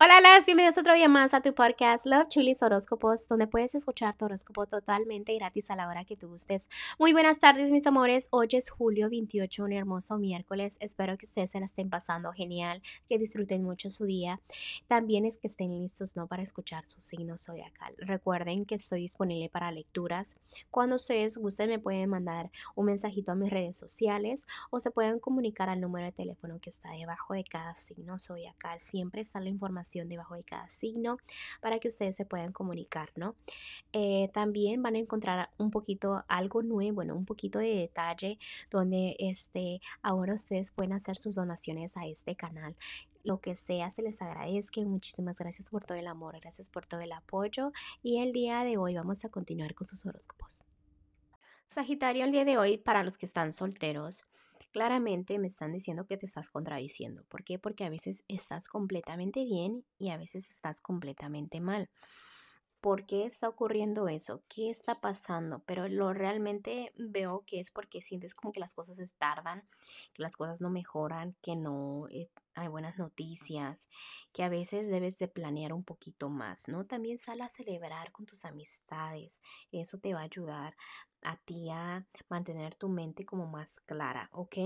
Hola, las bienvenidos otro día más a tu podcast Love Chulis Horóscopos, donde puedes escuchar tu horóscopo totalmente gratis a la hora que tú gustes. Muy buenas tardes, mis amores. Hoy es julio 28, un hermoso miércoles. Espero que ustedes se la estén pasando genial, que disfruten mucho su día. También es que estén listos, ¿no? Para escuchar su signo zodiacal. Recuerden que estoy disponible para lecturas. Cuando ustedes gusten, me pueden mandar un mensajito a mis redes sociales o se pueden comunicar al número de teléfono que está debajo de cada signo zodiacal. Siempre está la información debajo de cada signo para que ustedes se puedan comunicar, ¿no? Eh, también van a encontrar un poquito algo nuevo, bueno, un poquito de detalle donde este, ahora ustedes pueden hacer sus donaciones a este canal lo que sea, se les agradezca. Muchísimas gracias por todo el amor, gracias por todo el apoyo. Y el día de hoy vamos a continuar con sus horóscopos. Sagitario, el día de hoy, para los que están solteros, claramente me están diciendo que te estás contradiciendo. ¿Por qué? Porque a veces estás completamente bien y a veces estás completamente mal. ¿Por qué está ocurriendo eso? ¿Qué está pasando? Pero lo realmente veo que es porque sientes como que las cosas se tardan, que las cosas no mejoran, que no eh, hay buenas noticias, que a veces debes de planear un poquito más, ¿no? También sal a celebrar con tus amistades. Eso te va a ayudar a ti a mantener tu mente como más clara, ¿ok?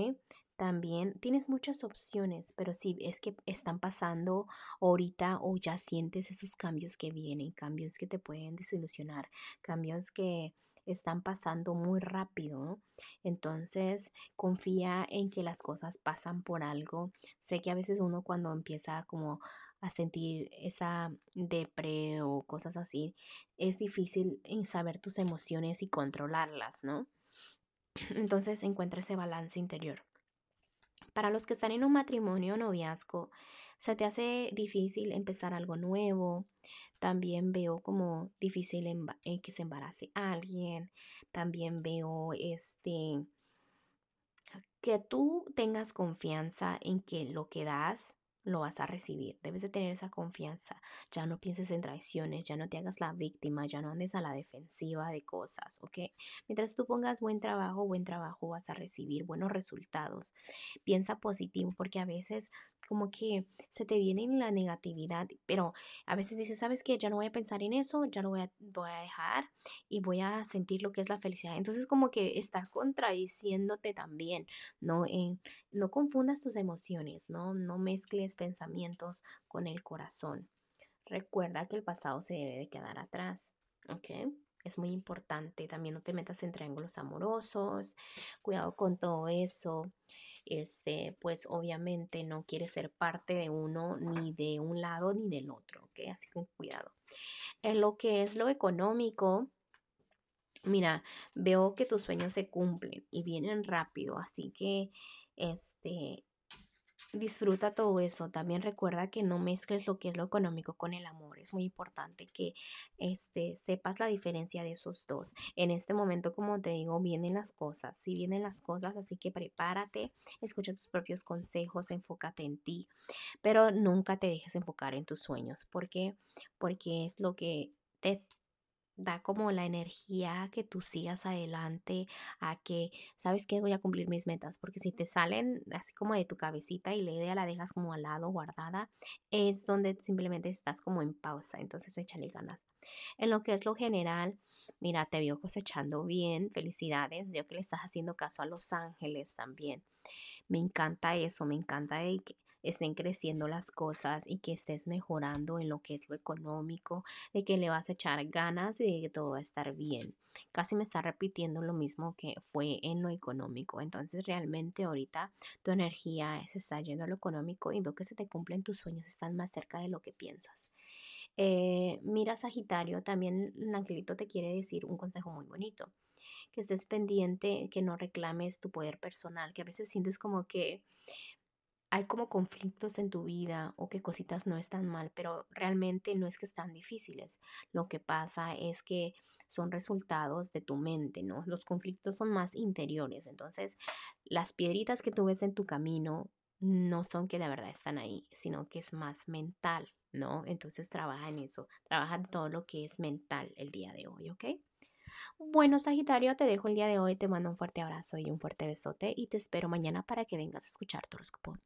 También tienes muchas opciones, pero si es que están pasando ahorita o ya sientes esos cambios que vienen, cambios que te pueden desilusionar, cambios que están pasando muy rápido. Entonces, confía en que las cosas pasan por algo. Sé que a veces uno cuando empieza como a sentir esa depre o cosas así, es difícil saber tus emociones y controlarlas, ¿no? Entonces encuentra ese balance interior. Para los que están en un matrimonio o noviazgo, se te hace difícil empezar algo nuevo. También veo como difícil eh, que se embarace alguien. También veo este que tú tengas confianza en que lo que das lo vas a recibir. Debes de tener esa confianza. Ya no pienses en traiciones, ya no te hagas la víctima, ya no andes a la defensiva de cosas, ¿ok? Mientras tú pongas buen trabajo, buen trabajo vas a recibir buenos resultados. Piensa positivo porque a veces como que se te viene la negatividad, pero a veces dices, ¿sabes qué? Ya no voy a pensar en eso, ya lo voy a, voy a dejar y voy a sentir lo que es la felicidad. Entonces como que estás contradiciéndote también, ¿no? No confundas tus emociones, ¿no? No mezcles pensamientos con el corazón. Recuerda que el pasado se debe de quedar atrás, ¿ok? Es muy importante. También no te metas en triángulos amorosos. Cuidado con todo eso este, pues obviamente no quiere ser parte de uno ni de un lado ni del otro, ¿ok? Así con cuidado. En lo que es lo económico, mira, veo que tus sueños se cumplen y vienen rápido, así que, este, disfruta todo eso. También recuerda que no mezcles lo que es lo económico con el amor. Es muy importante que este, sepas la diferencia de esos dos. En este momento, como te digo, vienen las cosas. Sí vienen las cosas, así que prepárate, escucha tus propios consejos, enfócate en ti, pero nunca te dejes enfocar en tus sueños. ¿Por qué? Porque es lo que te da como la energía que tú sigas adelante, a que, ¿sabes qué? Voy a cumplir mis metas, porque si te salen así como de tu cabecita y la idea la dejas como al lado, guardada, es donde simplemente estás como en pausa, entonces échale ganas. En lo que es lo general, mira, te veo cosechando bien, felicidades, veo que le estás haciendo caso a los ángeles también. Me encanta eso, me encanta que estén creciendo las cosas y que estés mejorando en lo que es lo económico, de que le vas a echar ganas y de que todo va a estar bien. Casi me está repitiendo lo mismo que fue en lo económico. Entonces realmente ahorita tu energía se está yendo a lo económico y veo que se te cumplen tus sueños, están más cerca de lo que piensas. Eh, mira Sagitario, también el angelito te quiere decir un consejo muy bonito que estés pendiente, que no reclames tu poder personal, que a veces sientes como que hay como conflictos en tu vida o que cositas no están mal, pero realmente no es que están difíciles. Lo que pasa es que son resultados de tu mente, ¿no? Los conflictos son más interiores. Entonces, las piedritas que tú ves en tu camino no son que de verdad están ahí, sino que es más mental, ¿no? Entonces, trabaja en eso, trabaja en todo lo que es mental el día de hoy, ¿ok? Bueno, Sagitario, te dejo el día de hoy. Te mando un fuerte abrazo y un fuerte besote y te espero mañana para que vengas a escuchar tu horóscopo.